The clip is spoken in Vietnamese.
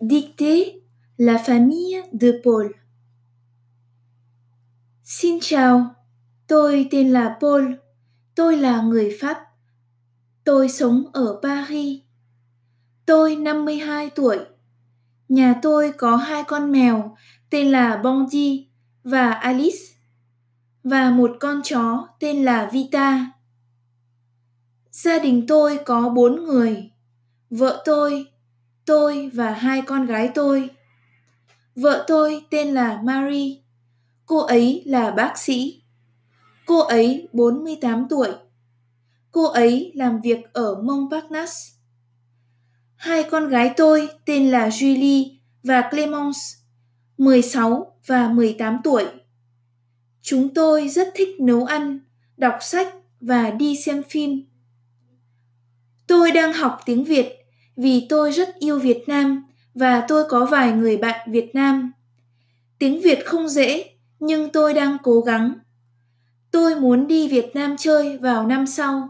Dictée La famille de Paul Xin chào, tôi tên là Paul, tôi là người Pháp. Tôi sống ở Paris. Tôi 52 tuổi. Nhà tôi có hai con mèo tên là Bondi và Alice và một con chó tên là Vita. Gia đình tôi có bốn người. Vợ tôi, tôi và hai con gái tôi. Vợ tôi tên là Marie. Cô ấy là bác sĩ. Cô ấy 48 tuổi. Cô ấy làm việc ở Montparnasse. Hai con gái tôi tên là Julie và Clemence, 16 và 18 tuổi. Chúng tôi rất thích nấu ăn, đọc sách và đi xem phim. Tôi đang học tiếng Việt vì tôi rất yêu Việt Nam và tôi có vài người bạn Việt Nam. Tiếng Việt không dễ, nhưng tôi đang cố gắng. Tôi muốn đi Việt Nam chơi vào năm sau.